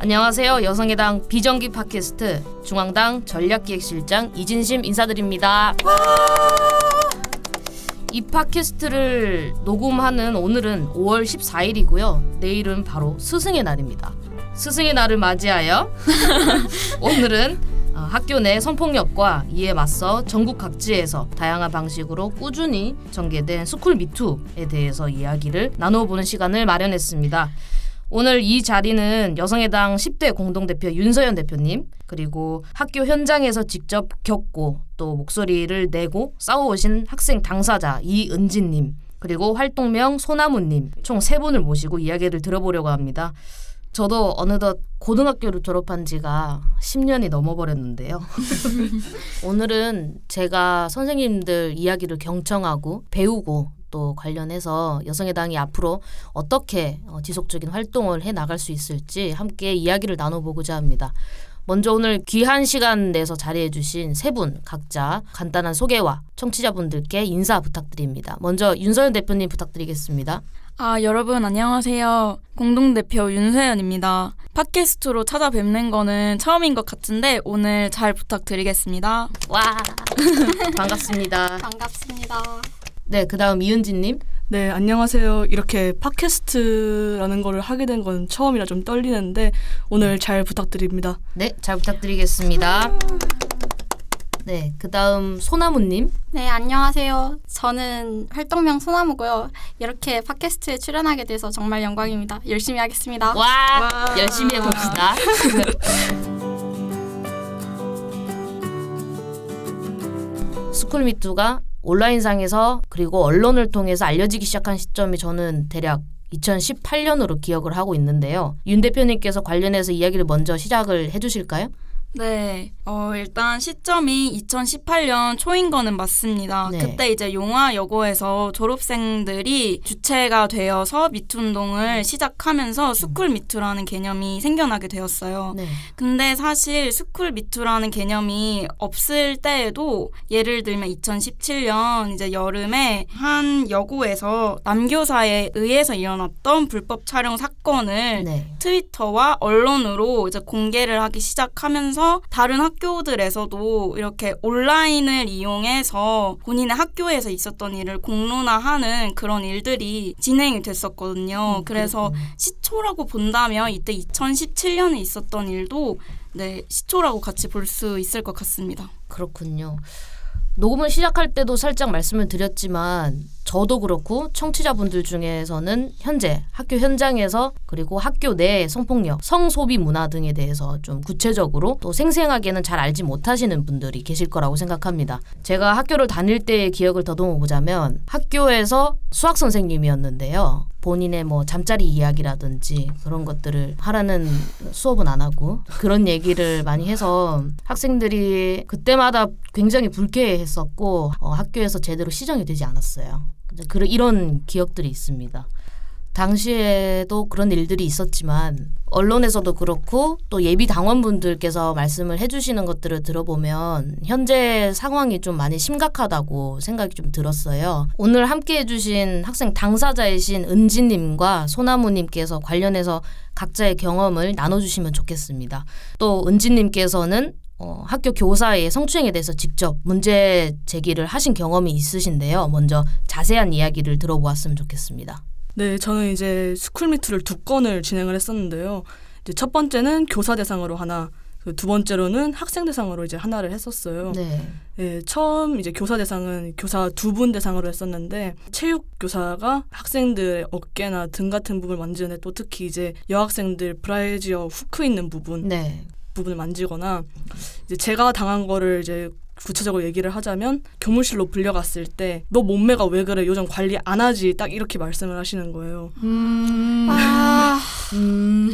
안녕하세요. 여성의당 비정기 팟캐스트 중앙당 전략기획실장 이진심 인사드립니다. 이 팟캐스트를 녹음하는 오늘은 5월 14일이고요. 내일은 바로 스승의 날입니다. 스승의 날을 맞이하여 오늘은 어, 학교 내 성폭력과 이에 맞서 전국 각지에서 다양한 방식으로 꾸준히 전개된 스쿨 미투에 대해서 이야기를 나눠보는 시간을 마련했습니다. 오늘 이 자리는 여성의당 10대 공동대표 윤서연 대표님 그리고 학교 현장에서 직접 겪고 또 목소리를 내고 싸워오신 학생 당사자 이은진님 그리고 활동명 소나무님 총 세 분을 모시고 이야기를 들어보려고 합니다. 저도 어느덧 고등학교를 졸업한 지가 10년이 넘어버렸는데요. 오늘은 제가 선생님들 이야기를 경청하고 배우고 또 관련해서 여성의 당이 앞으로 어떻게 어, 지속적인 활동을 해 나갈 수 있을지 함께 이야기를 나눠보고자 합니다. 먼저 오늘 귀한 시간 내서 자리해 주신 세 분 각자 간단한 소개와 청취자분들께 인사 부탁드립니다. 먼저 윤서연 대표님 부탁드리겠습니다. 아, 여러분 안녕하세요. 공동대표 윤세연입니다. 팟캐스트로 찾아뵙는 거는 처음인 것 같은데 오늘 잘 부탁드리겠습니다. 와 반갑습니다. 반갑습니다. 네, 그다음 이은지님. 네, 안녕하세요. 이렇게 팟캐스트라는 거를 하게 된 건 처음이라 좀 떨리는데 오늘 잘 부탁드립니다. 네, 잘 부탁드리겠습니다. 네, 그다음 소나무님. 네, 안녕하세요. 저는 활동명 소나무고요. 이렇게 팟캐스트에 출연하게 돼서 정말 영광입니다. 열심히 하겠습니다. 와, 열심히 해봅시다. 스쿨미투가 온라인상에서 그리고 언론을 통해서 알려지기 시작한 시점이 저는 대략 2018년으로 기억을 하고 있는데요. 윤 대표님께서 관련해서 이야기를 먼저 시작을 해주실까요? 네, 어, 일단 시점이 2018년 초인 거는 맞습니다. 네. 그때 이제 용화 여고에서 졸업생들이 주체가 되어서 미투 운동을 시작하면서 스쿨 미투라는 개념이 생겨나게 되었어요. 네. 근데 사실 스쿨 미투라는 개념이 없을 때에도 예를 들면 2017년 이제 여름에 한 여고에서 남교사에 의해서 일어났던 불법 촬영 사건을 네. 트위터와 언론으로 이제 공개를 하기 시작하면서 다른 학교들에서도 이렇게 온라인을 이용해서 본인의 학교에서 있었던 일을 공론화하는 그런 일들이 진행이 됐었거든요. 음, 그래서. 시초라고 본다면 이때 2017년에 있었던 일도 네, 시초라고 같이 볼 수 있을 것 같습니다. 그렇군요. 녹음을 시작할 때도 살짝 말씀을 드렸지만 저도 그렇고 청취자분들 중에서는 현재 학교 현장에서 그리고 학교 내 성폭력, 성소비 문화 등에 대해서 좀 구체적으로 또 생생하게는 잘 알지 못하시는 분들이 계실 거라고 생각합니다. 제가 학교를 다닐 때의 기억을 더듬어 보자면 학교에서 수학 선생님이었는데요. 본인의 뭐 잠자리 이야기라든지 그런 것들을 하라는 수업은 안 하고 그런 얘기를 많이 해서 학생들이 그때마다 굉장히 불쾌했었고 어, 학교에서 제대로 시정이 되지 않았어요. 그런 이런 기억들이 있습니다. 당시에도 그런 일들이 있었지만 언론에서도 그렇고 또 예비 당원분들께서 말씀을 해주시는 것들을 들어보면 현재 상황이 좀 많이 심각하다고 생각이 좀 들었어요. 오늘 함께 해주신 학생 당사자이신 은지님과 소나무님께서 관련해서 각자의 경험을 나눠주시면 좋겠습니다. 또 은지님께서는 어, 학교 교사의 성추행에 대해서 직접 문제 제기를 하신 경험이 있으신데요. 먼저 자세한 이야기를 들어보았으면 좋겠습니다. 네, 저는 이제 스쿨미트를 두 건을 진행을 했었는데요. 이제 첫 번째는 교사 대상으로 하나, 그두 번째로는 학생 대상으로 이제 하나를 했었어요. 네. 예, 처음 이제 교사 대상은 교사 두 분 대상으로 했었는데 체육 교사가 학생들의 어깨나 등 같은 부분을 만지는데 또 특히 이제 여학생들 브라이지어 후크 있는 부분 네. 부분을 만지거나 이제 제가 당한 거를 이제 구체적으로 얘기를 하자면 교무실로 불려갔을 때 너 몸매가 왜 그래? 요즘 관리 안 하지? 딱 이렇게 말씀을 하시는 거예요. 아, 음.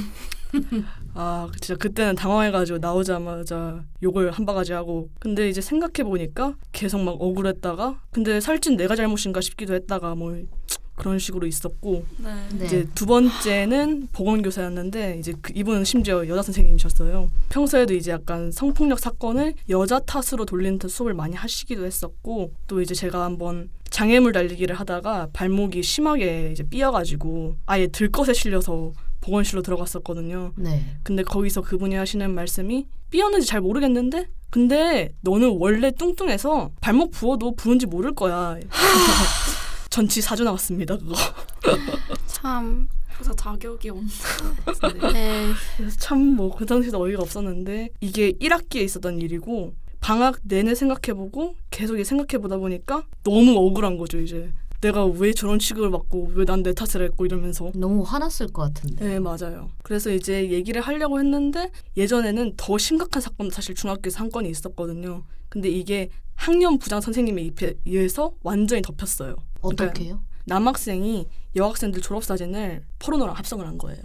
아 진짜 그때는 당황해가지고 나오자마자 욕을 한 바가지 하고. 근데 이제 생각해 보니까 계속 막 억울했다가 근데 살찐 내가 잘못인가 싶기도 했다가 뭐 그런 식으로 있었고 네. 네. 이제 두 번째는 보건교사였는데 이제 그 이분은 심지어 여자 선생님이셨어요. 평소에도 이제 약간 성폭력 사건을 여자 탓으로 돌리는 듯 수업을 많이 하시기도 했었고 또 이제 제가 한번 장애물 달리기를 하다가 발목이 심하게 이제 삐어가지고 아예 들것에 실려서 보건실로 들어갔었거든요. 네. 근데 거기서 그분이 하시는 말씀이 삐었는지 잘 모르겠는데 근데 너는 원래 뚱뚱해서 발목 부어도 부은지 모를 거야. 전치 사주 나왔습니다 그거. 참, 그래서 자격이 없는. 네. 그래서 참 뭐 그 당시도 어이가 없었는데 이게 1학기에 있었던 일이고 방학 내내 생각해보고 계속 생각해보다 보니까 너무 억울한 거죠 이제 내가 왜 저런 취급을 받고 왜 난 내 탓을 했고 이러면서 너무 화났을 것 같은데. 네 맞아요 그래서 이제 얘기를 하려고 했는데 예전에는 더 심각한 사건도 사실 중학교에서 한 건이 있었거든요 근데 이게 학년 부장 선생님의 입에 의해서 완전히 덮였어요 어떻게요? 남학생이 여학생들 졸업사진을 포르노랑 합성을 한 거예요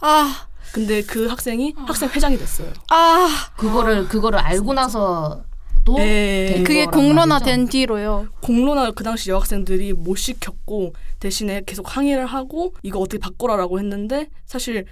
아, 근데 그 학생이 학생 회장이 됐어요 아, 그거를 그거를 알고 나서 또 네. 된 그게 거란 공론화 말이죠? 된 뒤로요. 공론화 그 당시 여학생들이 못 시켰고 대신에 계속 항의를 하고 이거 어떻게 바꿔라라고 했는데 사실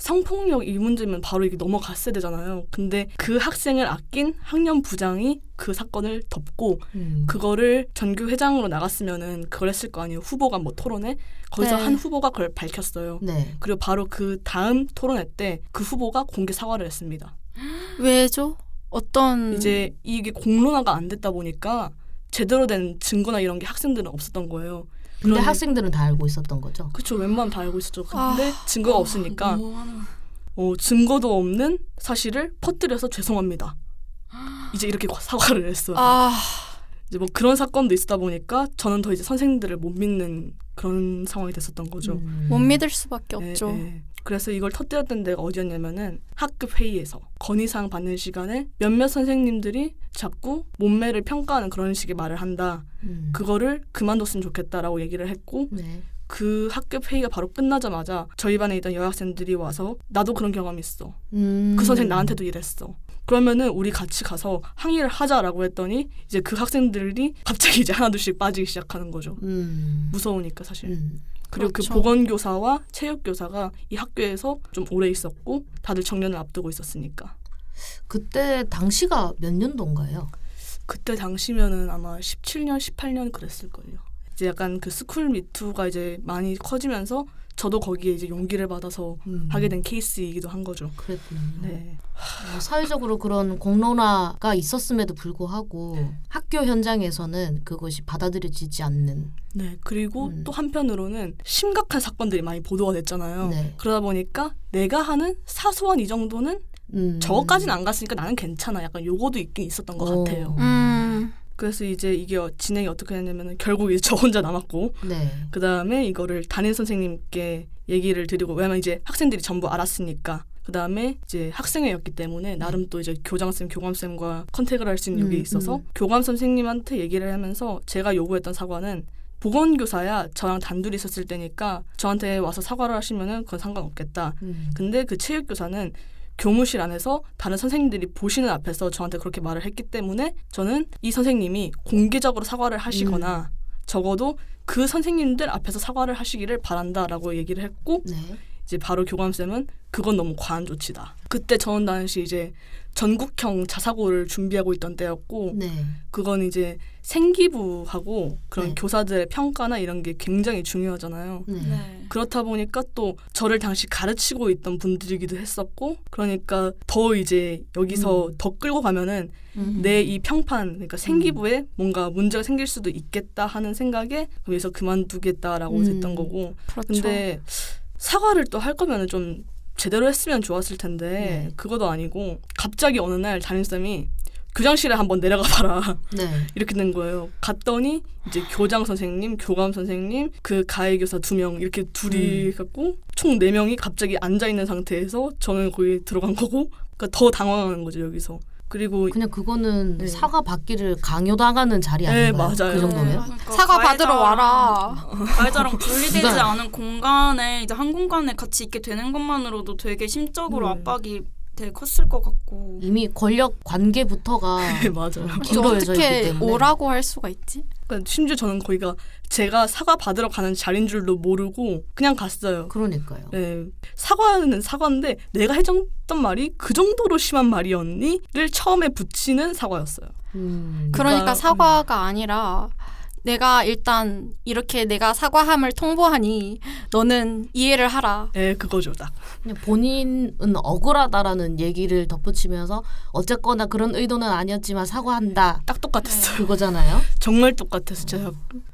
성폭력 이 문제면 바로 이게 넘어갔어야 되잖아요. 근데 그 학생을 아낀 학년 부장이 그 사건을 덮고 음. 그거를 전교 회장으로 나갔으면은 그걸 했을 거 아니에요. 후보가 뭐 토론회 거기서 네. 한 후보가 그걸 밝혔어요. 네. 그리고 바로 그 다음 토론회 때 그 후보가 공개 사과를 했습니다. 왜죠? 어떤 이제 이게 공론화가 안 됐다 보니까 제대로 된 증거나 이런 게 학생들은 없었던 거예요. 근데 그러니- 학생들은 다 알고 있었던 거죠. 그쵸 웬만하면 다 알고 있었죠. 아. 근데 증거가 없으니까 너무하는- 어, 증거도 없는 사실을 퍼뜨려서 죄송합니다. 이제 이렇게 사과를 했어요. 아, 이제 뭐 그런 사건도 있다 보니까 저는 더 이제 선생님들을 못 믿는 그런 상황이 됐었던 거죠. 음. 못 믿을 수밖에 예, 없죠. 예. 그래서 이걸 터뜨렸던 데가 어디였냐면은 학급 회의에서 건의사항 받는 시간에 몇몇 선생님들이 자꾸 몸매를 평가하는 그런 식의 말을 한다. 음. 그거를 그만뒀으면 좋겠다라고 얘기를 했고 네. 그 학급 회의가 바로 끝나자마자 저희 반에 있던 여학생들이 와서 나도 그런 경험이 있어. 음. 그 선생 나한테도 이랬어. 그러면은 우리 같이 가서 항의를 하자라고 했더니 이제 그 학생들이 갑자기 이제 하나둘씩 빠지기 시작하는 거죠. 음. 무서우니까 사실. 음. 그리고 그렇죠. 그 보건교사와 체육교사가 이 학교에서 좀 오래 있었고 다들 정년을 앞두고 있었으니까. 그때 당시가 몇 년도인가요? 그때 당시면은 아마 17년, 18년 그랬을걸요. 이제 약간 그 스쿨 미투가 이제 많이 커지면서 저도 거기에 이제 용기를 받아서 음. 하게 된 케이스이기도 한 거죠. 그랬군요. 네. 어, 사회적으로 그런 공론화가 있었음에도 불구하고 학교 현장에서는 그것이 받아들여지지 않는 네. 그리고 음. 또 한편으로는 심각한 사건들이 많이 보도가 됐잖아요. 네. 그러다 보니까 내가 하는 사소한 이 정도는 음. 저거까지는 안 갔으니까 나는 괜찮아. 약간 요거도 있긴 있었던 것 어. 같아요. 음, 그래서 이제 이게 어- 진행이 어떻게 됐냐면 결국 이제 저 혼자 남았고 네. 그 다음에 이거를 담임 선생님께 얘기를 드리고 왜냐면 이제 학생들이 전부 알았으니까 그 다음에 이제 학생회였기 때문에 나름 또 이제 교장쌤, 교감쌤과 컨택을 할 수 있는 음, 게 있어서 음. 교감 선생님한테 얘기를 하면서 제가 요구했던 사과는 보건교사야 저랑 단둘이 있었을 때니까 저한테 와서 사과를 하시면은 그건 상관없겠다. 음. 근데 그 체육교사는 교무실 안에서 다른 선생님들이 보시는 앞에서 저한테 그렇게 말을 했기 때문에 저는 이 선생님이 공개적으로 사과를 하시거나 적어도 그 선생님들 앞에서 사과를 하시기를 바란다라고 얘기를 했고 네. 이제 바로 교감쌤은 그건 너무 과한 조치다. 그때 저는 당시 이제 전국형 자사고를 준비하고 있던 때였고 네. 그건 이제 생기부하고 그런 네. 교사들의 평가나 이런 게 굉장히 중요하잖아요. 네. 네. 그렇다 보니까 또 저를 당시 가르치고 있던 분들이기도 했었고 그러니까 더 이제 여기서 음. 더 끌고 가면은 음. 내이 평판 그러니까 생기부에 뭔가 문제가 생길 수도 있겠다 하는 생각에 그래서 그만두겠다라고 음. 됐던 거고 그렇죠. 근데 사과를 또 할 거면은 좀 제대로 했으면 좋았을 텐데 네. 그것도 아니고 갑자기 어느 날 담임쌤이 교장실에 한번 내려가 봐라 네. 이렇게 된 거예요. 갔더니 이제 교장 선생님, 교감 선생님, 그 가해 교사 두 명 이렇게 둘이 음. 갖고 총 네 명이 갑자기 앉아 있는 상태에서 저는 거기 들어간 거고, 그러니까 더 당황하는 거죠 여기서. 그리고 그냥 그거는 네. 사과 받기를 강요당하는 자리 네, 아닌가요? 맞아요. 그 정도면? 그러니까 사과 받으러 와라. 가해자랑 분리되지 누가- 않은 공간에 이제 한 공간에 같이 있게 되는 것만으로도 되게 심적으로 음. 압박이 되게 컸을 것 같고 이미 권력 관계부터가 네, 맞아요. 기울어져 있기 어떻게 때문에 오라고 할 수가 있지? 그러니까 심지어 저는 거기가 제가 사과 받으러 가는 자리인 줄도 모르고 그냥 갔어요. 그러니까요. 네, 사과는 사과인데 내가 해줬던 말이 그 정도로 심한 말이었니?를 처음에 붙이는 사과였어요. 음. 그러니까 그러니까, 사과가 아니라 내가 일단 이렇게 내가 사과함을 통보하니 너는 이해를 하라. 예, 그거죠, 딱. 본인은 억울하다라는 얘기를 덧붙이면서 어쨌거나 그런 의도는 아니었지만 사과한다. 딱 똑같았어요. 그거잖아요. 정말 똑같았어. 진짜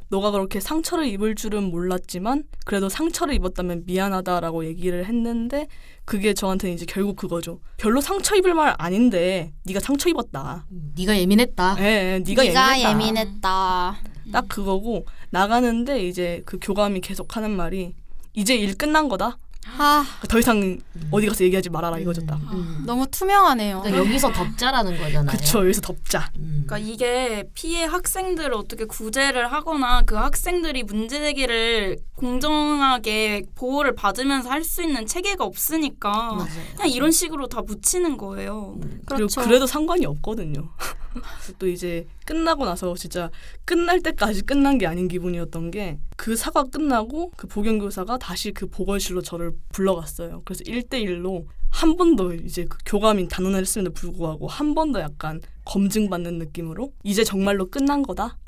너가 그렇게 상처를 입을 줄은 몰랐지만 그래도 상처를 입었다면 미안하다라고 얘기를 했는데 그게 저한테는 이제 결국 그거죠. 별로 상처 입을 말 아닌데 네가 상처 입었다. 네가 예민했다. 예, 예 네가, 예민했다. 예민했다. 딱 그거고 나가는데 이제 그 교감이 계속 하는 말이 이제 일 끝난 거다. 아, 더 이상 어디 가서 얘기하지 말아라 이거죠 딱. 음. 너무 투명하네요. 그러니까 여기서 덥자라는 거잖아요. 그쵸 여기서 덮자. 음. 그러니까 이게 피해 학생들을 어떻게 구제를 하거나 그 학생들이 문제 제기를 공정하게 보호를 받으면서 할 수 있는 체계가 없으니까 맞아요. 그냥 이런 식으로 다 묻히는 거예요. 그렇죠. 그리고 그래도 상관이 없거든요. 또 이제 끝나고 나서 진짜 끝날 때까지 끝난 게 아닌 기분이었던 게 그 사과 끝나고 그 보경교사가 다시 그 보건실로 저를 불러갔어요. 그래서 1대1로 한 번 더 이제 그 교감인 단언을 했음에도 불구하고 한 번 더 약간 검증받는 느낌으로 이제 정말로 끝난 거다.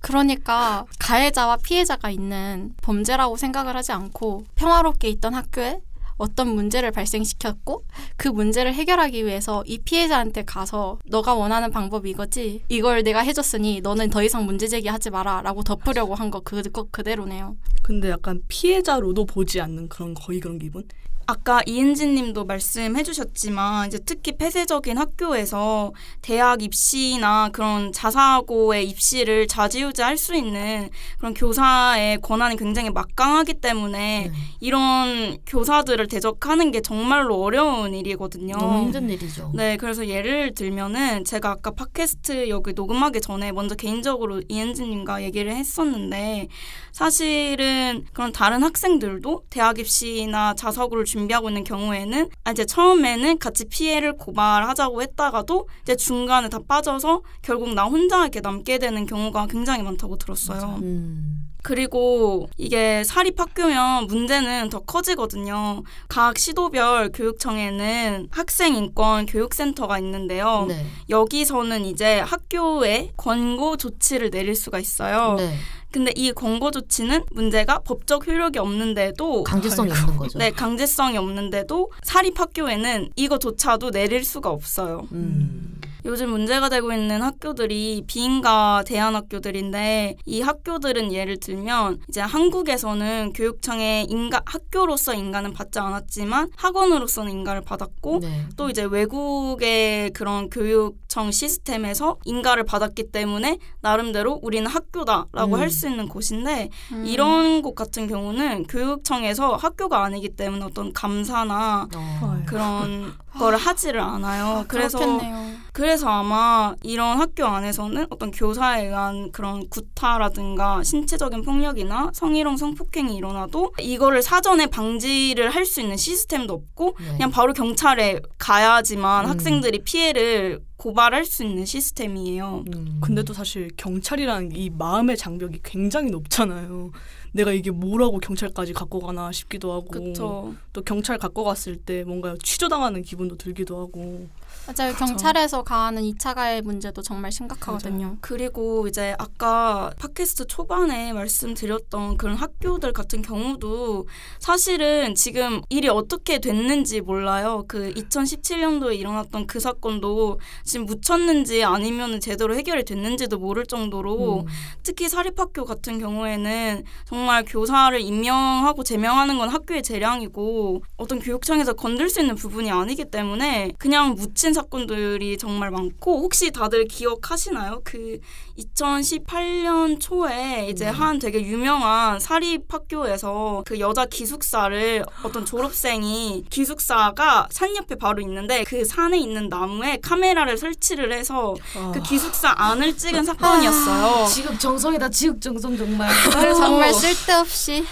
그러니까 가해자와 피해자가 있는 범죄라고 생각을 하지 않고 평화롭게 있던 학교에 어떤 문제를 발생시켰고 그 문제를 해결하기 위해서 이 피해자한테 가서 너가 원하는 방법이 이거지 이걸 내가 해줬으니 너는 더 이상 문제 제기하지 마라 라고 덮으려고 한 거 그, 그, 그대로네요 근데 약간 피해자로도 보지 않는 그런 거의 그런 기분? 아까 이은진 님도 말씀해 주셨지만 이제 특히 폐쇄적인 학교에서 대학 입시나 그런 자사고의 입시를 좌지우지할 수 있는 그런 교사의 권한이 굉장히 막강하기 때문에 네. 이런 교사들을 대적하는 게 정말로 어려운 일이거든요. 너무 힘든 일이죠. 네, 그래서 예를 들면은 제가 아까 팟캐스트 여기 녹음하기 전에 먼저 개인적으로 이은지님과 얘기를 했었는데 사실은 그런 다른 학생들도 대학 입시나 자사고를 준비하고 있는 경우에는 아, 이제 처음에는 같이 피해를 고발하자고 했다가도 이제 중간에 다 빠져서 결국 나 혼자 이렇게 남게 되는 경우가 굉장히 많다고 들었어요. 음. 그리고 이게 사립학교면 문제는 더 커지거든요. 각 시도별 교육청에는 학생인권 교육센터가 있는데요. 네. 여기서는 이제 학교에 권고 조치를 내릴 수가 있어요. 네. 근데 이 권고 조치는 문제가 법적 효력이 없는데도 강제성이 아이고. 없는 거죠. 네, 강제성이 없는데도 사립 학교에는 이거조차도 내릴 수가 없어요. 음. 요즘 문제가 되고 있는 학교들이 비인가 대안 학교들인데 이 학교들은 예를 들면 이제 한국에서는 교육청에 인가 학교로서 인가는 받지 않았지만 학원으로서는 인가를 받았고 네. 또 이제 외국의 그런 교육 청 시스템에서 인가를 받았기 때문에 나름대로 우리는 학교다라고 음. 할수 있는 곳인데 음. 이런 곳 같은 경우는 교육청에서 학교가 아니기 때문에 어떤 감사나 어. 그런 거를 하지를 않아요. 그래서 그렇겠네요. 그래서 아마 이런 학교 안에서는 어떤 교사에 의한 그런 구타라든가 신체적인 폭력이나 성희롱 성폭행이 일어나도 이거를 사전에 방지를 할 수 있는 시스템도 없고 네. 그냥 바로 경찰에 가야지만 음. 학생들이 피해를 고발할 수 있는 시스템이에요. 음. 근데 또 사실 경찰이라는 이 마음의 장벽이 굉장히 높잖아요. 내가 이게 뭐라고 경찰까지 갖고 가나 싶기도 하고 그렇죠. 또 경찰 갖고 갔을 때 뭔가 취조당하는 기분도 들기도 하고 맞아요. 경찰에서 가하는 2차 가해 문제도 정말 심각하거든요. 그리고 이제 아까 팟캐스트 초반에 말씀드렸던 그런 학교들 같은 경우도 사실은 지금 일이 어떻게 됐는지 몰라요. 그 2017년도에 일어났던 그 사건도 지금 묻혔는지 아니면 제대로 해결이 됐는지도 모를 정도로 음. 특히 사립학교 같은 경우에는 정말 교사를 임명하고 제명하는 건 학교의 재량이고 어떤 교육청에서 건들 수 있는 부분이 아니기 때문에 그냥 묻힌 사건들이 정말 많고 혹시 다들 기억하시나요? 그 2018년 초에 이제 한 되게 유명한 사립 학교에서 그 여자 기숙사를 어떤 졸업생이 기숙사가 산 옆에 바로 있는데 그 산에 있는 나무에 카메라를 설치를 해서 그 기숙사 안을 찍은 사건이었어요. 지극 정성이다. 지극 정성 정말. 정말 쓸데없이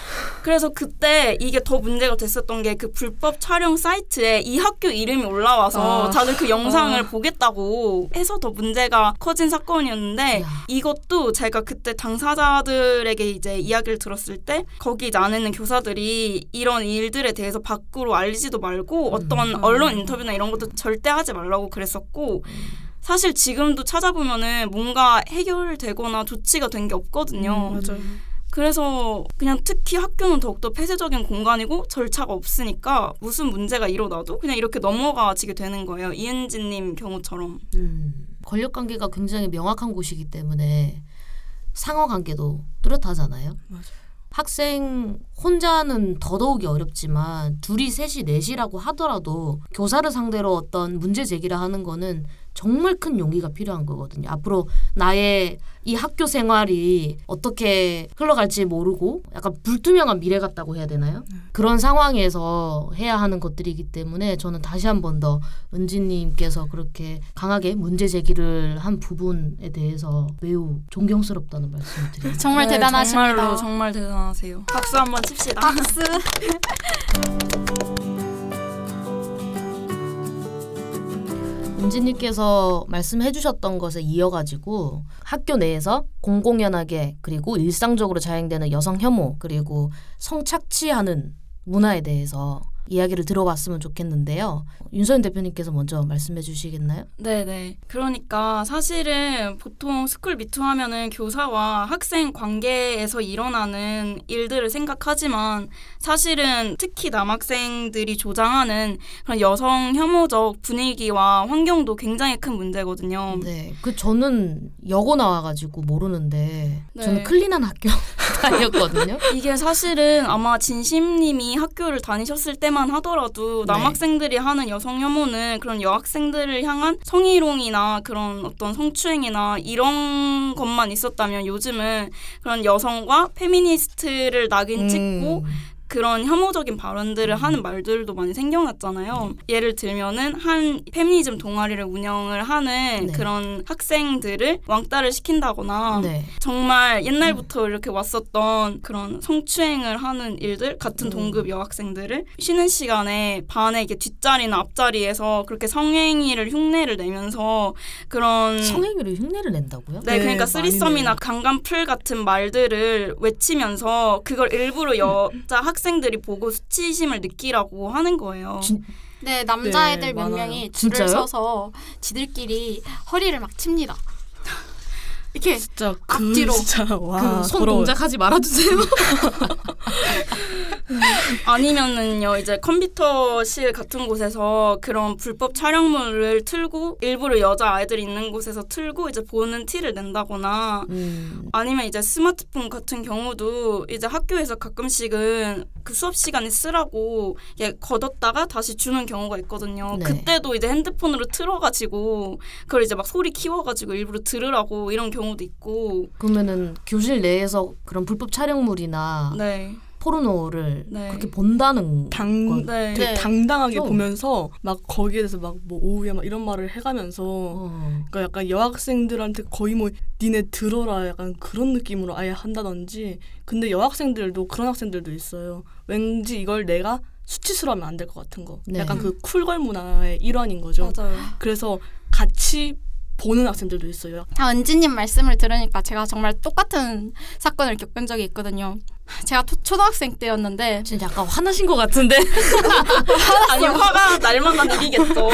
그래서 그때 이게 더 문제가 됐었던 게 그 불법 촬영 사이트에 이 학교 이름이 올라와서 아. 다들 그 영상을 보겠다고 해서 더 문제가 커진 사건이었는데 야. 이것도 제가 그때 당사자들에게 이제 이야기를 들었을 때 거기 있는 교사들이 이런 일들에 대해서 밖으로 알리지도 말고 어떤 음. 언론 인터뷰나 이런 것도 절대 하지 말라고 그랬었고 사실 지금도 찾아보면은 뭔가 해결되거나 조치가 된 게 없거든요. 음, 맞아요. 그래서 그냥 특히 학교는 더욱더 폐쇄적인 공간이고 절차가 없으니까 무슨 문제가 일어나도 그냥 이렇게 넘어가지게 되는 거예요. 이은지님 경우처럼. 음, 권력 관계가 굉장히 명확한 곳이기 때문에 상호 관계도 뚜렷하잖아요. 맞아요. 학생 혼자는 더더욱이 어렵지만 둘이 셋이 넷이라고 하더라도 교사를 상대로 어떤 문제 제기를 하는 거는 정말 큰 용기가 필요한 거거든요. 앞으로 나의 이 학교 생활이 어떻게 흘러갈지 모르고 약간 불투명한 미래 같다고 해야 되나요? 그런 상황에서 해야 하는 것들이기 때문에 저는 다시 한 번 더 은지님께서 그렇게 강하게 문제 제기를 한 부분에 대해서 매우 존경스럽다는 말씀을 드립니다. 정말 네, 대단하십니다. 정말로 정말 대단하세요. 박수 한번 칩시다. 박수. 은지님께서 말씀해 주셨던 것에 이어가지고 학교 내에서 공공연하게 그리고 일상적으로 자행되는 여성 혐오 그리고 성착취하는 문화에 대해서 이야기를 들어봤으면 좋겠는데요. 윤서연 대표님께서 먼저 말씀해 주시겠나요? 네네. 그러니까 사실은 보통 스쿨 미투 하면은 교사와 학생 관계에서 일어나는 일들을 생각하지만 사실은 특히 남학생들이 조장하는 그런 여성 혐오적 분위기와 환경도 굉장히 큰 문제거든요. 네, 그 저는 여고 나와가지고 모르는데 네. 저는 클린한 학교 다녔거든요. 이게 사실은 아마 진심님이 학교를 다니셨을 때만 하더라도 네. 남학생들이 하는 여성 혐오는 그런 여학생들을 향한 성희롱이나 그런 어떤 성추행이나 이런 것만 있었다면 요즘은 그런 여성과 페미니스트를 낙인 찍고 음, 그런 혐오적인 발언들을 하는 말들도 많이 생겨났잖아요. 예를 들면은 한 페미니즘 동아리를 운영을 하는 네. 그런 학생들을 왕따를 시킨다거나 네, 정말 옛날부터 이렇게 왔었던 그런 성추행을 하는 일들 같은 음. 동급 여학생들을 쉬는 시간에 반에 이게 뒷자리나 앞자리에서 그렇게 성행위를 흉내를 내면서 그런 성행위를 흉내를 낸다고요? 네, 네, 그러니까 쓰리썸이나. 강간풀 같은 말들을 외치면서 그걸 일부러 여자 학생 들이 보고 수치심을 느끼라고 하는 거예요. 진- 네, 남자애들 네, 몇 많아요. 명이 줄을 진짜요? 서서 지들끼리 허리를 막 칩니다. 이렇게 진짜 그 앞뒤로. 진짜 와 그손 더러워요. 동작하지 말아주세요. 아니면은요 이제 컴퓨터실 같은 곳에서 그런 불법 촬영물을 틀고 일부러 여자 아이들이 있는 곳에서 틀고 이제 보는 티를 낸다거나 음, 아니면 이제 스마트폰 같은 경우도 이제 학교에서 가끔씩은 그 수업 시간에 쓰라고 걷었다가 다시 주는 경우가 있거든요. 네. 그때도 이제 핸드폰으로 틀어가지고 그걸 이제 막 소리 키워가지고 일부러 들으라고 이런 경우 도 있고. 그러면은 교실 내에서 그런 불법 촬영물이나 네, 포르노를 네. 그렇게 본다는 당 건- 네. 되게 네. 당당하게 좀. 보면서 막 거기에 대해서 막 뭐 오후에 막 이런 말을 해가면서 어. 그러니까 약간 여학생들한테 거의 뭐 니네 들어라 약간 그런 느낌으로 아예 한다든지 근데 여학생들도 그런 학생들도 있어요 왠지 이걸 내가 수치스러우면 안 될 것 같은 거 네. 약간 그 쿨걸 문화의 일환인 거죠 맞아요. 그래서 같이 보는 학생들도 있어요 아, 은지님 말씀을 들으니까 제가 정말 똑같은 사건을 겪은 적이 있거든요. 제가 초, 초등학생 때였는데 진짜 약간 화나신 것 같은데. 아니 화가 날마다 느리겠죠.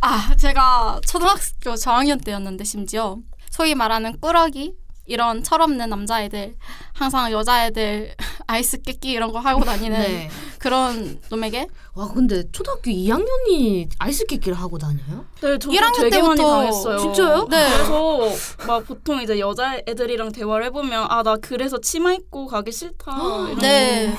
아 제가 초등학교 저학년 때였는데 심지어 소위 말하는 꾸러기 이런 철없는 남자애들 항상 여자애들 아이스 깨끼 이런 거 하고 다니는 네. 그런 놈에게 와 근데 초등학교 2학년이 아이스케이크를 하고 다녀요? 네, 저도 1학년 되게 많이 때부터 당했어요. 진짜요? 네. 그래서 막 보통 이제 여자 애들이랑 대화를 해보면 아 나 그래서 치마 입고 가기 싫다. 이런 네.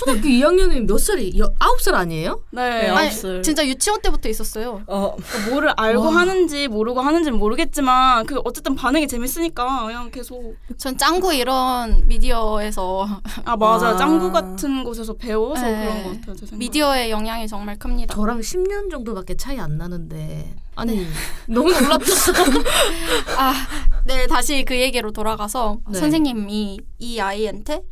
초등학교 2학년이면 몇 살이? 여, 9살 아니에요? 네. 네, 아니. 진짜 유치원 때부터 있었어요. 어 뭐를 알고 와. 하는지 모르고 하는지는 모르겠지만 그 어쨌든 반응이 재밌으니까 그냥 계속 전 짱구 이런 미디어에서 아 맞아 아. 짱구 같은 곳에서 배워서 네. 그런 것 같아요. 제 생각에. 미디어의 영향이 정말 큽니다. 저랑 10년 정도밖에 차이 안 나는데 아니 너무 놀랍죠. 아, 네, 다시 그 얘기로 돌아가서 네. 선생님이 이 아이한테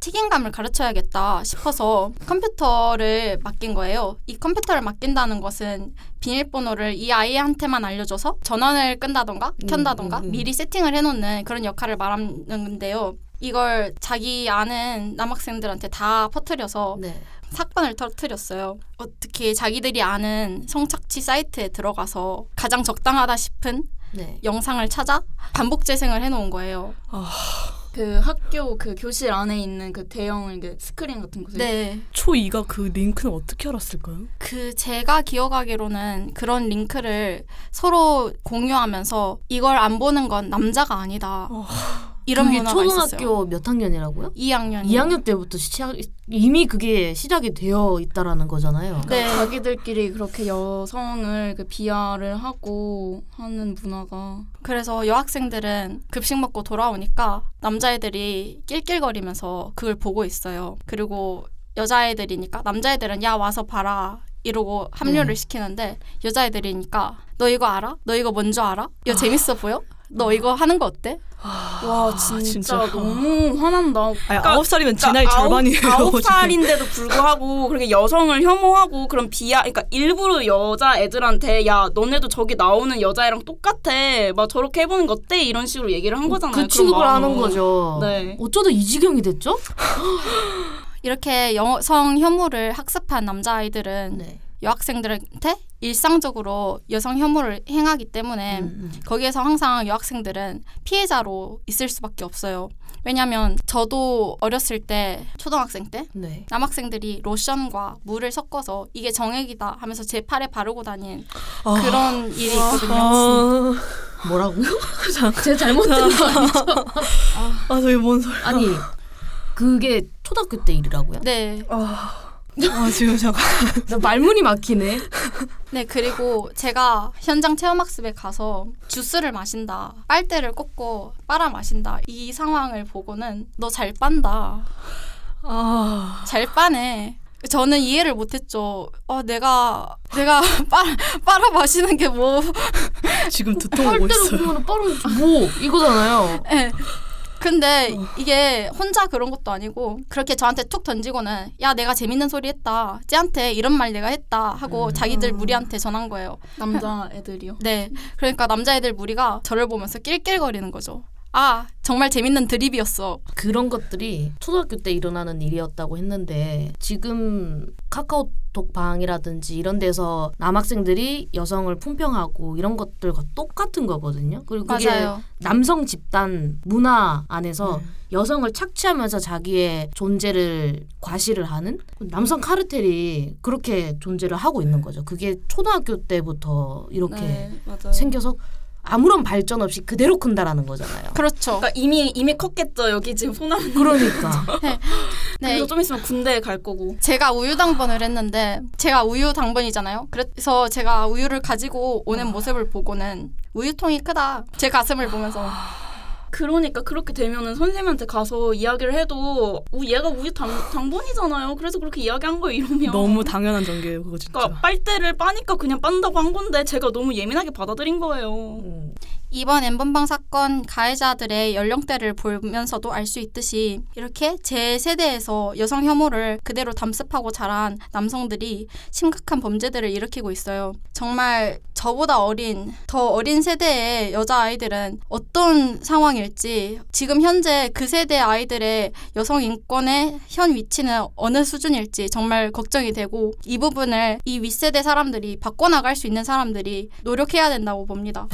책임감을 가르쳐야겠다 싶어서 컴퓨터를 맡긴 거예요. 이 컴퓨터를 맡긴다는 것은 비밀번호를 이 아이한테만 알려줘서 전원을 끈다던가 음, 켠다던가 음, 음. 미리 세팅을 해놓는 그런 역할을 말하는 건데요. 이걸 자기 아는 남학생들한테 다 퍼뜨려서 네. 사건을 터뜨렸어요. 어떻게 자기들이 아는 성착취 사이트에 들어가서 가장 적당하다 싶은 네. 영상을 찾아 반복 재생을 해놓은 거예요. 그 학교 그 교실 안에 있는 그 대형 이게 스크린 같은 곳에 네. 초2가 그 링크는 어떻게 알았을까요? 그 제가 기억하기로는 그런 링크를 서로 공유하면서 이걸 안 보는 건 남자가 아니다. 어. 이런 그게 문화가 있었어요. 초등학교 몇 학년이라고요? 2학년. 2학년 때부터 시작 이미 그게 시작이 되어 있다라는 거잖아요. 네. 자기들끼리 그렇게 여성을 그 비하를 하고 하는 문화가 그래서 여학생들은 급식 먹고 돌아오니까 남자애들이 낄낄거리면서 그걸 보고 있어요. 그리고 여자애들이니까 남자애들은 야 와서 봐라 이러고 합류를 네. 시키는데 여자애들이니까 너 이거 알아? 너 이거 뭔 줄 알아? 이거 재밌어 보여? 너 이거 하는 거 어때? 와 진짜, 진짜. 너무 화난다. 그러니까 아홉 살이면 지 나이 그러니까 절반이에요. 아홉. 살인데도 불구하고 그렇게 여성을 혐오하고 그런 비하, 그러니까 일부러 여자 애들한테 야 너네도 저기 나오는 여자애랑 똑같아, 막 저렇게 해보는 거 어때? 이런 식으로 얘기를 한 거잖아요. 그 취급을 하는. 거죠. 네. 어쩌다 이 지경이 됐죠? 이렇게 여성 혐오를 학습한 남자 아이들은 네. 여학생들한테 일상적으로 여성 혐오를 행하기 때문에 음, 음. 거기에서 항상 여학생들은 피해자로 있을 수밖에 없어요. 왜냐하면 저도 어렸을 때 초등학생 때 네. 남학생들이 로션과 물을 섞어서 이게 정액이다 하면서 제 팔에 바르고 다닌 아. 그런 일이 있거든요. 아, 뭐라고요? 제가 잘못 들은 거 아니죠? 아 저게 뭔 소리? 아니 그게 초등학교 때 일이라고요? 네. 아, 아 지금 잠깐. 나 말문이 막히네. 네, 그리고 제가 현장 체험학습에 가서 주스를 마신다, 빨대를 꽂고 빨아 마신다, 이 상황을 보고는 너 잘 빤다, 아, 잘 빠네. 저는 이해를 못했죠. 어, 내가 내가 빨아, 빨아 마시는 게 뭐? 지금 두통 오고 빨대로 있어요. 보면 빠른 뭐 이거잖아요. 예. 근데 이게 혼자 그런 것도 아니고 그렇게 저한테 툭 던지고는 야 내가 재밌는 소리 했다 쟤한테 이런 말 내가 했다 하고 음. 자기들 무리한테 전한 거예요. 남자 애들이요. 네. 그러니까 남자 애들 무리가 저를 보면서 낄낄거리는 거죠. 아, 정말 재밌는 드립이었어. 그런 것들이 초등학교 때 일어나는 일이었다고 했는데 지금 카카오톡 방이라든지 이런 데서 남학생들이 여성을 품평하고 이런 것들과 똑같은 거거든요. 그리고 그게 맞아요. 남성 집단 문화 안에서 네. 여성을 착취하면서 자기의 존재를 과시를 하는 남성 카르텔이 그렇게 존재를 하고 있는 거죠. 그게 초등학교 때부터 이렇게 네. 생겨서 아무런 발전 없이 그대로 큰다라는 거잖아요. 그렇죠. 그러니까 이미 이미 컸겠죠. 여기 지금 손안 그러니까 네. 그래서 좀 있으면 군대에 갈 거고. 제가 우유 당번을 했는데 제가 우유 당번이잖아요. 그래서 제가 우유를 가지고 오는 모습을 보고는 우유통이 크다. 제 가슴을 보면서 그러니까 그렇게 되면은 선생님한테 가서 이야기를 해도 우, 얘가 우유 당, 당번이잖아요. 그래서 그렇게 이야기한 거예요. 이러면 너무 당연한 전개예요, 그거 진짜. 그러니까 빨대를 빠니까 그냥 빤다고 한 건데 제가 너무 예민하게 받아들인 거예요. 음. 이번 엠번방 사건 가해자들의 연령대를 보면서도 알 수 있듯이 이렇게 제 세대에서 여성 혐오를 그대로 담습하고 자란 남성들이 심각한 범죄들을 일으키고 있어요. 정말 저보다 어린 더 어린 세대의 여자 아이들은 어떤 상황일지 지금 현재 그 세대 아이들의 여성 인권의 현 위치는 어느 수준일지 정말 걱정이 되고 이 부분을 이 윗세대 사람들이 바꿔나갈 수 있는 사람들이 노력해야 된다고 봅니다.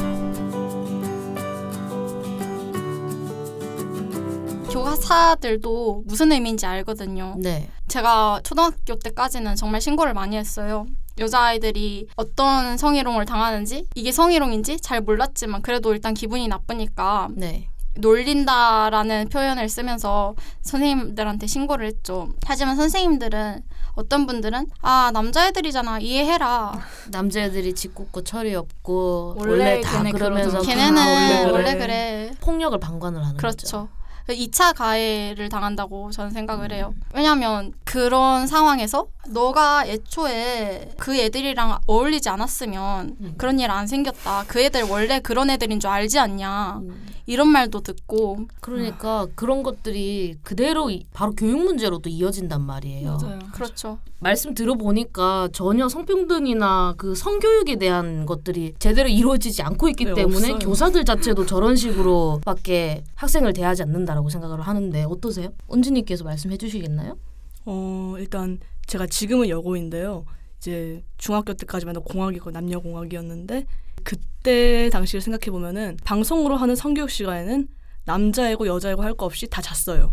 교사들도 무슨 의미인지 알거든요. 네. 제가 초등학교 때까지는 정말 신고를 많이 했어요. 여자아이들이 어떤 성희롱을 당하는지 이게 성희롱인지 잘 몰랐지만 그래도 일단 기분이 나쁘니까 네. 놀린다라는 표현을 쓰면서 선생님들한테 신고를 했죠. 하지만 선생님들은 어떤 분들은 아 남자애들이잖아 이해해라. 남자애들이 짓궂고 철이 없고 원래 원래, 다 걔네 그러면서. 걔네는 다 원래 그래. 원래 그래. 폭력을 방관을 하는 거죠. 그렇죠. 2차 가해를 당한다고 저는 생각을 해요. 왜냐하면 그런 상황에서 너가 애초에 그 애들이랑 어울리지 않았으면 음. 그런 일 안 생겼다. 그 애들 원래 그런 애들인 줄 알지 않냐. 음. 이런 말도 듣고 그러니까 그런 것들이 그대로 이- 바로 교육 문제로 또 이어진단 말이에요. 맞아요. 그렇죠. 말씀 들어보니까 전혀 성평등이나 그 성교육에 대한 것들이 제대로 이루어지지 않고 있기 네, 때문에 없어요. 교사들 자체도 저런 식으로밖에 학생을 대하지 않는다라고 생각을 하는데 어떠세요? 은지님께서 말씀해 주시겠나요? 어 일단 제가 지금은 여고인데요. 이제 중학교 때까지만 해도 공학이고 남녀 공학이었는데 그때 당시를 생각해 보면은 방송으로 하는 성교육 시간에는 남자애고 여자애고 할 거 없이 다 잤어요.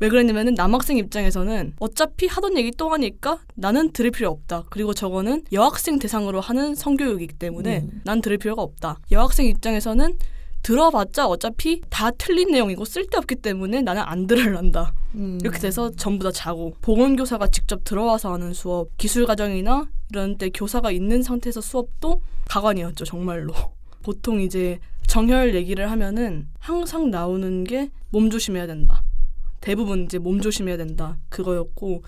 왜 그랬냐면은 남학생 입장에서는 어차피 하던 얘기 또 하니까 나는 들을 필요 없다. 그리고 저거는 여학생 대상으로 하는 성교육이기 때문에 음. 난 들을 필요가 없다. 여학생 입장에서는 들어봤자 어차피 다 틀린 내용이고 쓸데없기 때문에 나는 안 들을란다. 음. 이렇게 돼서 전부 다 자고 보건교사가 직접 들어와서 하는 수업 기술과정이나 이런 때 교사가 있는 상태에서 수업도 가관이었죠 정말로 보통 이제 정혈 얘기를 하면은 항상 나오는 게 몸 조심해야 된다 대부분 이제 몸 조심해야 된다 그거였고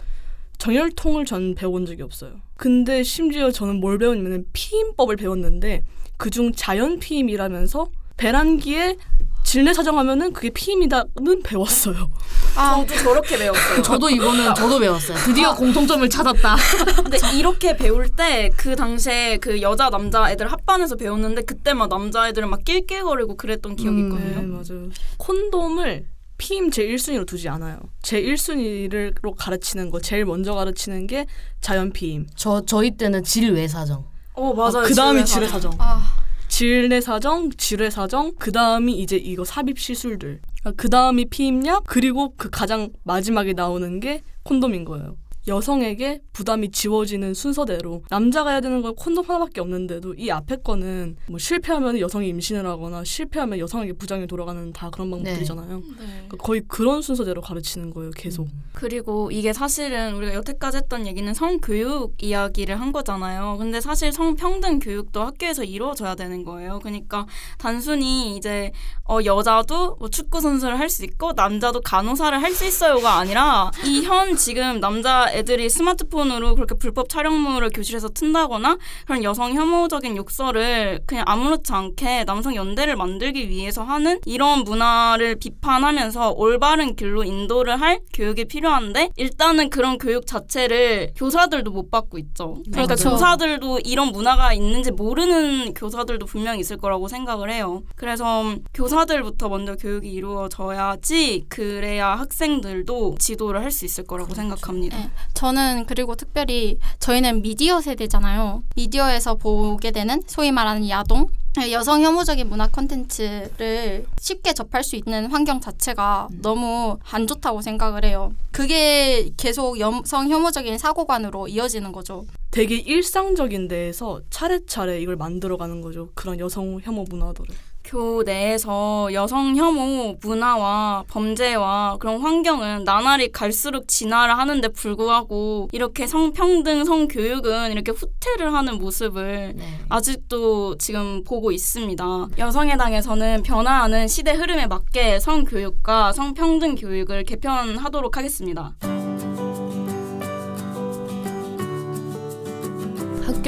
정혈통을 전 배워본 적이 없어요 근데 심지어 저는 뭘 배웠냐면 피임법을 배웠는데 그중 자연 피임이라면서 배란기에 질내 사정하면은 그게 피임이다는 배웠어요 아, 저도 저렇게 배웠어요. 저도 이거는 저도 배웠어요. 드디어 공통점을 찾았다. 근데 이렇게 배울 때 그 당시에 그 여자 남자 애들 합반해서 배웠는데 그때 막 남자 애들은 막 낄낄거리고 그랬던 기억이 음, 있거든요. 네, 맞아요. 콘돔을 피임 제 1순위로 두지 않아요. 제 1순위로 가르치는 거, 제일 먼저 가르치는 게 자연 피임. 저 저희 때는 질외 사정. 어 맞아요. 그 다음이. 질의 사정. 아, 질내 사정, 질외 사정, 그 다음이 이제 이거 삽입 시술들. 그 다음이 피임약, 그리고 그 가장 마지막에 나오는 게 콘돔인 거예요. 여성에게 부담이 지워지는 순서대로 남자가 해야 되는 건 콘돔 하나밖에 없는데도 이 앞에 거는 뭐 실패하면 여성이 임신을 하거나 실패하면 여성에게 부장이 돌아가는 다 그런 방법들이잖아요. 그러니까 거의 그런 순서대로 가르치는 거예요, 계속. 그리고 이게 사실은 우리가 여태까지 했던 얘기는 성교육 이야기를 한 거잖아요. 근데 사실 성평등 교육도 학교에서 이루어져야 되는 거예요. 그러니까 단순히 이제 어, 여자도 뭐 축구 선수를 할 수 있고 남자도 간호사를 할 수 있어요가 아니라 이 현 지금 남자 애들이 스마트폰으로 그렇게 불법 촬영물을 교실에서 튼다거나 그런 여성 혐오적인 욕설을 그냥 아무렇지 않게 남성 연대를 만들기 위해서 하는 이런 문화를 비판하면서 올바른 길로 인도를 할 교육이 필요한데 일단은 그런 교육 자체를 교사들도 못 받고 있죠. 그러니까 그렇죠. 교사들도 이런 문화가 있는지 모르는 교사들도 분명히 있을 거라고 생각을 해요. 그래서 교사들부터 먼저 교육이 이루어져야지 그래야 학생들도 지도를 할 수 있을 거라고 생각합니다. 네. 저는 그리고 특별히 저희는 미디어 세대잖아요. 미디어에서 보게 되는 소위 말하는 야동, 여성 혐오적인 문화 콘텐츠를 쉽게 접할 수 있는 환경 자체가 너무 안 좋다고 생각을 해요. 그게 계속 여성 혐오적인 사고관으로 이어지는 거죠. 되게 일상적인 데에서 차례차례 이걸 만들어가는 거죠. 그런 여성 혐오 문화들을. 교 내에서 여성 혐오 문화와 범죄와 그런 환경은 나날이 갈수록 진화를 하는데 불구하고 이렇게 성평등 성교육은 이렇게 후퇴를 하는 모습을 네. 아직도 지금 보고 있습니다. 여성의당에서는 변화하는 시대 흐름에 맞게 성교육과 성평등 교육을 개편하도록 하겠습니다.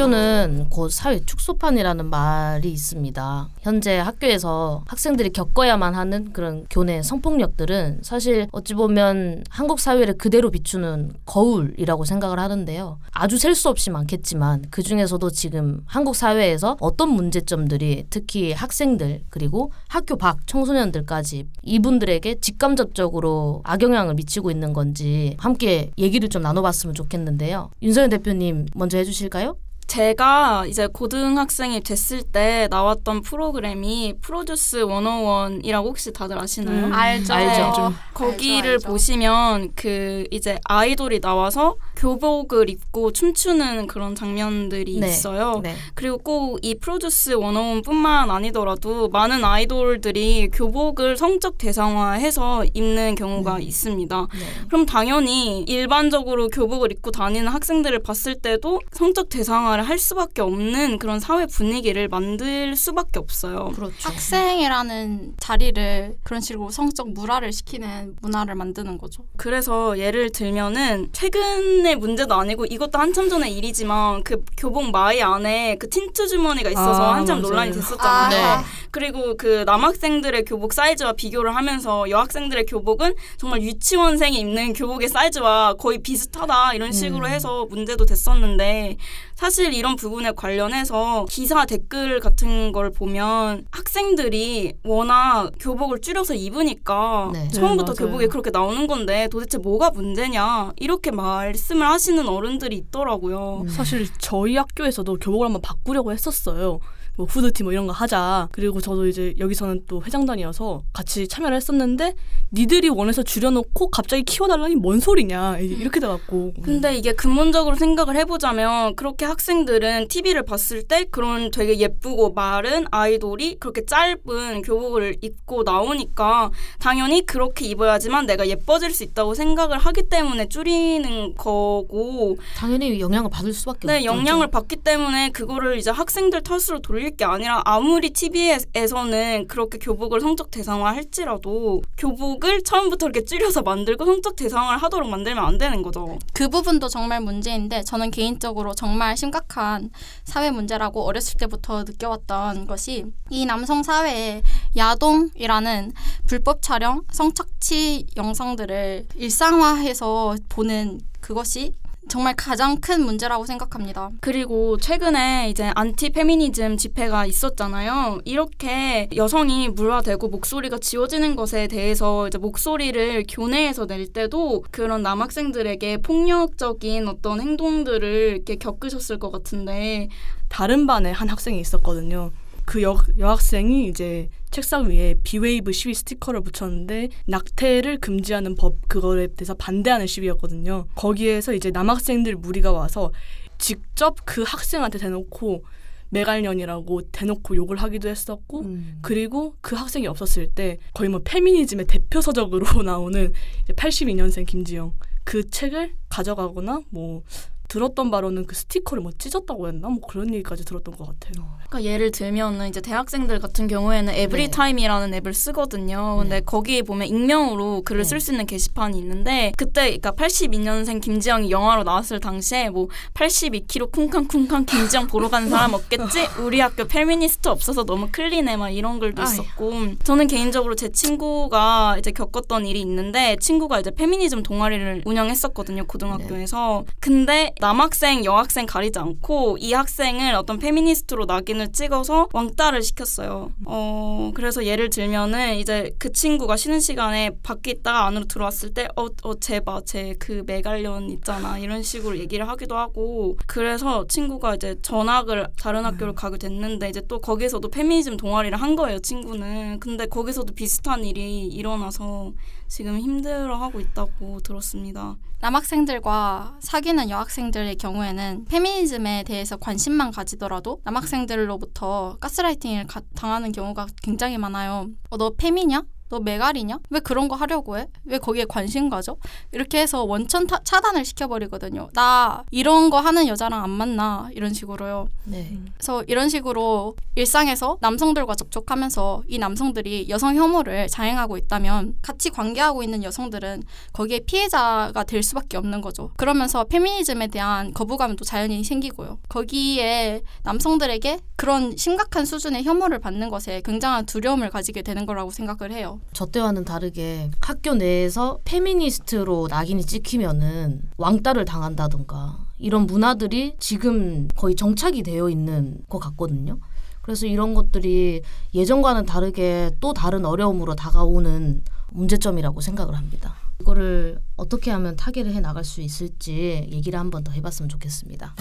학교는 곧 사회 축소판이라는 말이 있습니다. 현재 학교에서 학생들이 겪어야만 하는 그런 교내 성폭력들은 사실 어찌 보면 한국 사회를 그대로 비추는 거울이라고 생각을 하는데요. 아주 셀 수 없이 많겠지만 그 중에서도 지금 한국 사회에서 어떤 문제점들이 특히 학생들 그리고 학교 밖 청소년들까지 이분들에게 직감적적으로 악영향을 미치고 있는 건지 함께 얘기를 좀 나눠봤으면 좋겠는데요. 윤서연 대표님 먼저 해주실까요? 제가 이제 고등학생이 됐을 때 나왔던 프로그램이 프로듀스 101이라고 혹시 다들 아시나요? 음, 알죠. 알죠. 거기를 알죠, 알죠. 보시면 그 이제 아이돌이 나와서 교복을 입고 춤추는 그런 장면들이 네. 있어요. 네. 그리고 꼭 이 프로듀스 101뿐만 아니더라도 많은 아이돌들이 교복을 성적 대상화해서 입는 경우가 음. 있습니다. 네. 그럼 당연히 일반적으로 교복을 입고 다니는 학생들을 봤을 때도 성적 대상화를 생활을 할 수밖에 없는 그런 사회 분위기를 만들 수밖에 없어요. 그렇죠. 학생이라는 자리를 그런 식으로 성적 물화를 시키는 문화를 만드는 거죠. 그래서 예를 들면은 최근의 문제도 아니고 이것도 한참 전의 일이지만 그 교복 마이 안에 그 틴트 주머니가 있어서 아, 한참 맞아요. 논란이 됐었잖아요. 아, 네. 그리고 그 남학생들의 교복 사이즈와 비교를 하면서 여학생들의 교복은 정말 유치원생이 입는 교복의 사이즈와 거의 비슷하다 이런 식으로 음. 해서 문제도 됐었는데 사실 이런 부분에 관련해서 기사 댓글 같은 걸 보면 학생들이 워낙 교복을 줄여서 입으니까 네. 처음부터 네. 교복이 그렇게 나오는 건데 도대체 뭐가 문제냐 이렇게 말씀을 하시는 어른들이 있더라고요. 음. 사실 저희 학교에서도 교복을 한번 바꾸려고 했었어요. 뭐 후드티 뭐 이런 거 하자. 그리고 저도 이제 여기서는 또 회장단이어서 같이 참여를 했었는데 니들이 원해서 줄여놓고 갑자기 키워달라니 뭔 소리냐 이렇게 돼갖고. 근데 이게 근본적으로 생각을 해보자면 그렇게 학생들은 TV를 봤을 때 그런 되게 예쁘고 마른 아이돌이 그렇게 짧은 교복을 입고 나오니까 당연히 그렇게 입어야지만 내가 예뻐질 수 있다고 생각을 하기 때문에 줄이는 거고 당연히 영향을 받을 수밖에 네, 없죠. 영향을 받기 때문에 그거를 이제 학생들 탓으로 돌릴 게 아니라 아무리 TV에서는 그렇게 교복을 성적 대상화 할지라도 교복 을 처음부터 이렇게 줄여서 만들고 성적 대상화를 하도록 만들면 안 되는 거죠. 그 부분도 정말 문제인데 저는 개인적으로 정말 심각한 사회 문제라고 어렸을 때부터 느껴왔던 것이 이 남성 사회의 야동이라는 불법 촬영, 성착취 영상들을 일상화해서 보는 그것이 정말 가장 큰 문제라고 생각합니다. 그리고 최근에 이제 안티 페미니즘 집회가 있었잖아요. 이렇게 여성이 물화되고 목소리가 지워지는 것에 대해서 이제 목소리를 교내에서 낼 때도 그런 남학생들에게 폭력적인 어떤 행동들을 이렇게 겪으셨을 것 같은데 다른 반에 한 학생이 있었거든요. 그 여, 여학생이 이제 책상 위에 비웨이브 시위 스티커를 붙였는데 낙태를 금지하는 법 그거에 대해서 반대하는 시위였거든요. 거기에서 이제 남학생들 무리가 와서 직접 그 학생한테 대놓고 매갈년이라고 대놓고 욕을 하기도 했었고 음. 그리고 그 학생이 없었을 때 거의 뭐 페미니즘의 대표 서적으로 나오는 이제 82년생 김지영 그 책을 가져가거나 뭐 들었던 바로는 그 스티커를 뭐 찢었다고 했나 뭐 그런 얘기까지 들었던 것 같아요. 그러니까 예를 들면은 이제 대학생들 같은 경우에는 에브리타임이라는 앱을 쓰거든요. 근데 네. 거기에 보면 익명으로 글을 네. 쓸수 있는 게시판이 있는데 그때 그러니까 82년생 김지영이 영화로 나왔을 당시에 뭐 82kg 쿵쾅쿵쾅 김지영 보러 가는 사람 없겠지? 우리 학교 페미니스트 없어서 너무 clean해 막 이런 글도. 있었고 저는 개인적으로 제 친구가 이제 겪었던 일이 있는데 친구가 이제 페미니즘 동아리를 운영했었거든요 고등학교에서 근데 남학생 여학생 가리지 않고 이 학생을 어떤 페미니스트로 낙인을 찍어서 왕따를 시켰어요. 어 그래서 예를 들면은 이제 그 친구가 쉬는 시간에 밖에 있다가 안으로 들어왔을 때 어어 제봐 제그 매갈련 있잖아 이런 식으로 얘기를 하기도 하고 그래서 친구가 이제 전학을 다른 학교를 가게 됐는데 이제 또 거기서도 페미니즘 동아리를 한 거예요 친구는. 근데 거기서도 비슷한 일이 일어나서 지금 힘들어하고 있다고 들었습니다. 남학생들과 사귀는 여학생들의 경우에는 페미니즘에 대해서 관심만 가지더라도 남학생들로부터 가스라이팅을 가- 당하는 경우가 굉장히 많아요. 어, 너 페미냐? 너 메갈이냐? 왜 그런 거 하려고 해? 왜 거기에 관심 가져? 이렇게 해서 원천 타- 차단을 시켜버리거든요. 나 이런 거 하는 여자랑 안 만나 이런 식으로요. 네. 그래서 이런 식으로 일상에서 남성들과 접촉하면서 이 남성들이 여성 혐오를 자행하고 있다면 같이 관계하고 있는 여성들은 거기에 피해자가 될 수밖에 없는 거죠. 그러면서 페미니즘에 대한 거부감도 자연히 생기고요. 거기에 남성들에게 그런 심각한 수준의 혐오를 받는 것에 굉장한 두려움을 가지게 되는 거라고 생각을 해요. 저 때와는 다르게 학교 내에서 페미니스트로 낙인이 찍히면은 왕따를 당한다든가 이런 문화들이 지금 거의 정착이 되어 있는 것 같거든요. 그래서 이런 것들이 예전과는 다르게 또 다른 어려움으로 다가오는 문제점이라고 생각을 합니다. 이거를 어떻게 하면 타개를 해 나갈 수 있을지 얘기를 한번 더 해봤으면 좋겠습니다.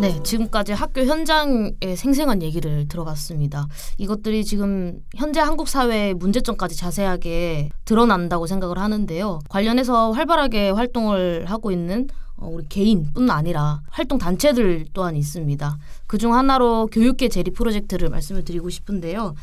네, 지금까지 학교 현장의 생생한 얘기를 들어봤습니다. 이것들이 지금 현재 한국 사회의 문제점까지 자세하게 드러난다고 생각을 하는데요. 관련해서 활발하게 활동을 하고 있는 어, 우리 개인뿐 아니라 활동 단체들 또한 있습니다. 그중 하나로 교육계 재리 프로젝트를 말씀을 드리고 싶은데요.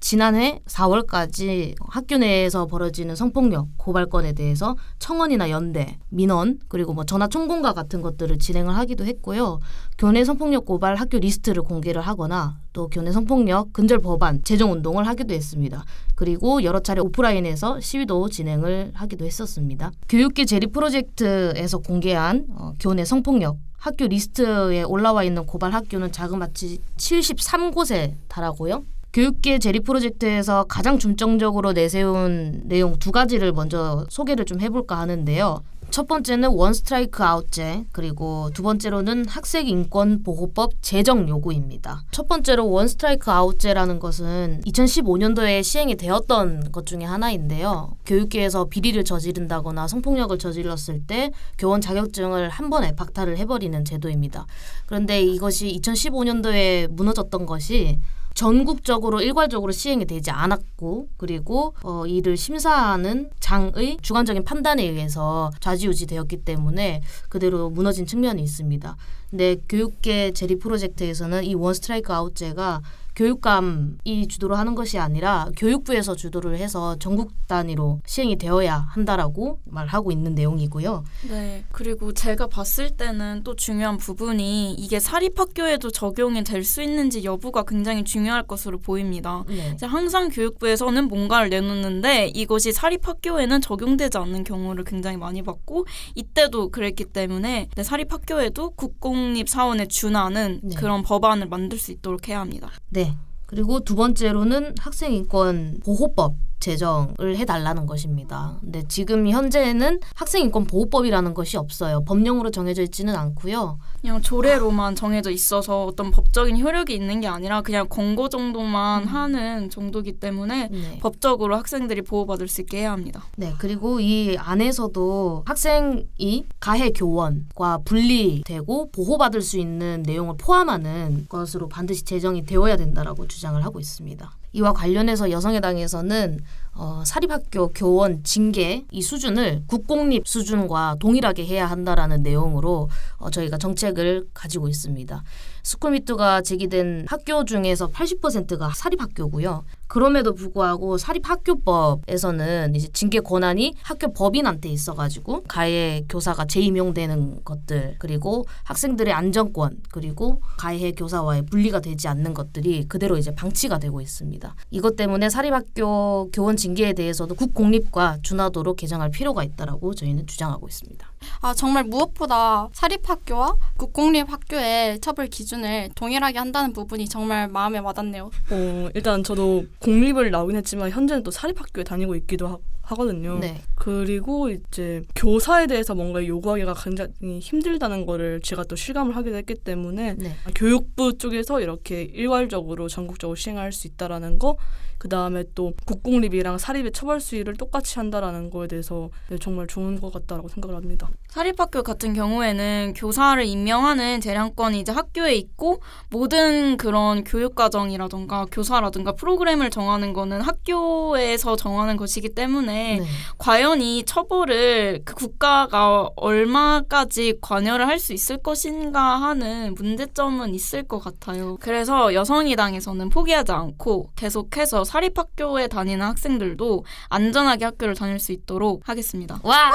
지난해 4월까지 학교 내에서 벌어지는 성폭력 고발건에 대해서 청원이나 연대, 민원 그리고 뭐 전화 총공과 같은 것들을 진행을 하기도 했고요. 교내 성폭력 고발 학교 리스트를 공개를 하거나 또 교내 성폭력 근절 법안 제정 운동을 하기도 했습니다. 그리고 여러 차례 오프라인에서 시위도 진행을 하기도 했었습니다. 교육계 제리 프로젝트에서 공개한 어, 교내 성폭력 학교 리스트에 올라와 있는 고발 학교는 자그마치 73곳에 달하고요. 교육계 제리 프로젝트에서 가장 중점적으로 내세운 내용 두 가지를 먼저 소개를 좀 해볼까 하는데요. 첫 번째는 원 스트라이크 아웃제 그리고 두 번째로는 학생 인권 보호법 제정 요구입니다. 첫 번째로 원 스트라이크 아웃제라는 것은 2015년도에 시행이 되었던 것 중에 하나인데요. 교육계에서 비리를 저지른다거나 성폭력을 저질렀을 때 교원 자격증을 한 번에 박탈을 해버리는 제도입니다. 그런데 이것이 2015년도에 무너졌던 것이 전국적으로 일괄적으로 시행이 되지 않았고 그리고 어, 이를 심사하는 장의 주관적인 판단에 의해서 좌지우지되었기 때문에 그대로 무너진 측면이 있습니다. 근데 교육계 제리 프로젝트에서는 이 원 스트라이크 아웃제가 교육감이 주도를 하는 것이 아니라 교육부에서 주도를 해서 전국 단위로 시행이 되어야 한다라고 말하고 있는 내용이고요. 네. 그리고 제가 봤을 때는 또 중요한 부분이 이게 사립학교에도 적용이 될 수 있는지 여부가 굉장히 중요할 것으로 보입니다. 네. 항상 교육부에서는 뭔가를 내놓는데 이것이 사립학교에는 적용되지 않는 경우를 굉장히 많이 봤고 이때도 그랬기 때문에 네, 사립학교에도 국공립 사원에 준하는 네. 그런 법안을 만들 수 있도록 해야 합니다. 네. 그리고 두 번째로는 학생 인권 보호법 제정을 해달라는 것입니다. 근데 지금 현재는 학생 인권 보호법이라는 것이 없어요. 법령으로 정해져 있지는 않고요. 그냥 조례로만 정해져 있어서 어떤 법적인 효력이 있는 게 아니라 그냥 권고 정도만 하는 정도기 때문에 네. 법적으로 학생들이 보호받을 수 있게 해야 합니다. 네, 그리고 이 안에서도 학생이 가해 교원과 분리되고 보호받을 수 있는 내용을 포함하는 것으로 반드시 제정이 되어야 된다라고 주장을 하고 있습니다. 이와 관련해서 여성의당에서는 어, 사립학교 교원 징계 이 수준을 국공립 수준과 동일하게 해야 한다라는 내용으로 어, 저희가 정책을 가지고 있습니다. 스쿨미투가 제기된 학교 중에서 80%가 사립학교고요. 그럼에도 불구하고 사립학교법에서는 이제 징계 권한이 학교 법인한테 있어가지고 가해 교사가 재임용되는 것들 그리고 학생들의 안전권 그리고 가해 교사와의 분리가 되지 않는 것들이 그대로 이제 방치가 되고 있습니다. 이것 때문에 사립학교 교원 징계에 대해서도 국공립과 준하도록 개정할 필요가 있다라고 저희는 주장하고 있습니다. 아 정말 무엇보다 사립학교와 국공립학교의 처벌 기준을 동일하게 한다는 부분이 정말 마음에 와닿네요. 어, 일단 저도 공립을 나오긴 했지만 현재는 또 사립학교에 다니고 있기도 하, 하거든요. 네. 그리고 이제 교사에 대해서 뭔가 요구하기가 굉장히 힘들다는 거를 제가 또 실감을 하게 됐기 때문에 네. 교육부 쪽에서 이렇게 일괄적으로 전국적으로 시행할 수 있다라는 거, 그 다음에 또 국공립이랑 사립의 처벌 수위를 똑같이 한다라는 거에 대해서 네, 정말 좋은 것 같다라고 생각을 합니다. 사립학교 같은 경우에는 교사를 임명하는 재량권이 이제 학교에 있고 모든 그런 교육과정이라던가 교사라든가 프로그램을 정하는 거는 학교에서 정하는 것이기 때문에 네. 과연 이 처벌을 그 국가가 얼마까지 관여를 할 수 있을 것인가 하는 문제점은 있을 것 같아요. 그래서 여성의당에서는 포기하지 않고 계속해서 사립학교에 다니는 학생들도 안전하게 학교를 다닐 수 있도록 하겠습니다. 와!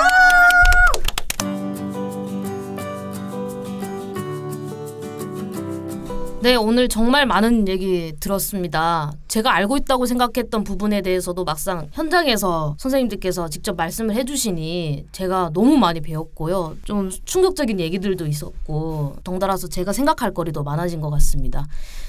네, 오늘 정말 많은 얘기 들었습니다. 제가 알고 있다고 생각했던 부분에 대해서도 막상 현장에서 선생님들께서 직접 말씀을 해주시니 제가 너무 많이 배웠고요. 좀 충격적인 얘기들도 있었고, 덩달아서 제가 생각할 거리도 많아진 것 같습니다.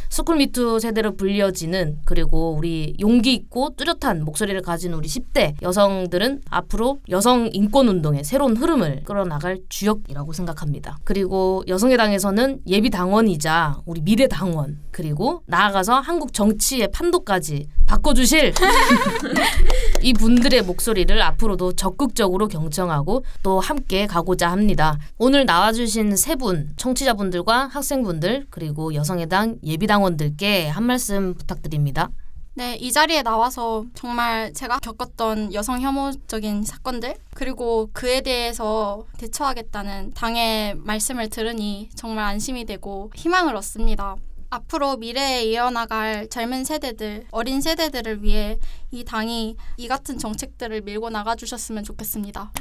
스쿨미투 세대로 불려지는 그리고 우리 용기 있고 뚜렷한 목소리를 가진 우리 10대 여성들은 앞으로 여성 인권 운동의 새로운 흐름을 끌어나갈 주역이라고 생각합니다. 그리고 여성의 당에서는 예비 당원이자 우리 미래 당원 그리고 나아가서 한국 정치의 판도까지 바꿔주실 이 분들의 목소리를 앞으로도 적극적으로 경청하고 또 함께 가고자 합니다. 오늘 나와주신 세 분, 청취자분들과 학생분들 그리고 여성의당 예비당원들께 한 말씀 부탁드립니다. 네, 이 자리에 나와서 정말 제가 겪었던 여성 혐오적인 사건들 그리고 그에 대해서 대처하겠다는 당의 말씀을 들으니 정말 안심이 되고 희망을 얻습니다. 앞으로 미래에 이어나갈 젊은 세대들, 어린 세대들을 위해 이 당이 이 같은 정책들을 밀고 나가주셨으면 좋겠습니다.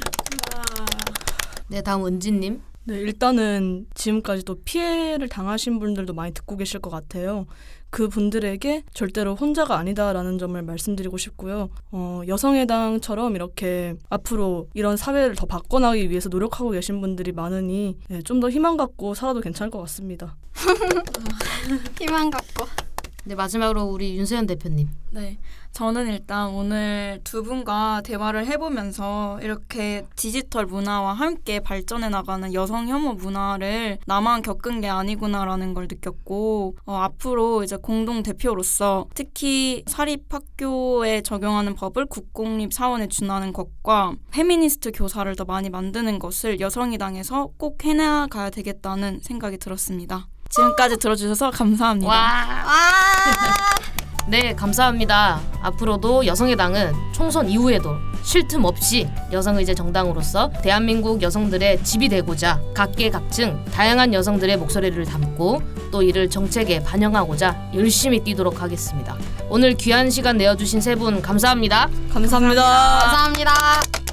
네, 다음 은지님. 네, 일단은 지금까지도 피해를 당하신 분들도 많이 듣고 계실 것 같아요. 그 분들에게 절대로 혼자가 아니다라는 점을 말씀드리고 싶고요. 어, 여성의당처럼 이렇게 앞으로 이런 사회를 더 바꿔나가기 위해서 노력하고 계신 분들이 많으니 네, 좀더 희망 갖고 살아도 괜찮을 것 같습니다. 희망 갖고. 네, 마지막으로 우리 윤세현 대표님. 네. 저는 일단 오늘 두 분과 대화를 해보면서 이렇게 디지털 문화와 함께 발전해 나가는 여성 혐오 문화를 나만 겪은 게 아니구나라는 걸 느꼈고, 어, 앞으로 이제 공동 대표로서 특히 사립학교에 적용하는 법을 국공립 사원에 준하는 것과 페미니스트 교사를 더 많이 만드는 것을 여성의당에서 꼭 해나가야 되겠다는 생각이 들었습니다. 지금까지 들어주셔서 감사합니다. 네, 감사합니다. 앞으로도 여성의 당은 총선 이후에도 쉴 틈 없이 여성 의제 정당으로서 대한민국 여성들의 집이 되고자 각계각층 다양한 여성들의 목소리를 담고 또 이를 정책에 반영하고자 열심히 뛰도록 하겠습니다. 오늘 귀한 시간 내어주신 세 분 감사합니다. 감사합니다. 감사합니다.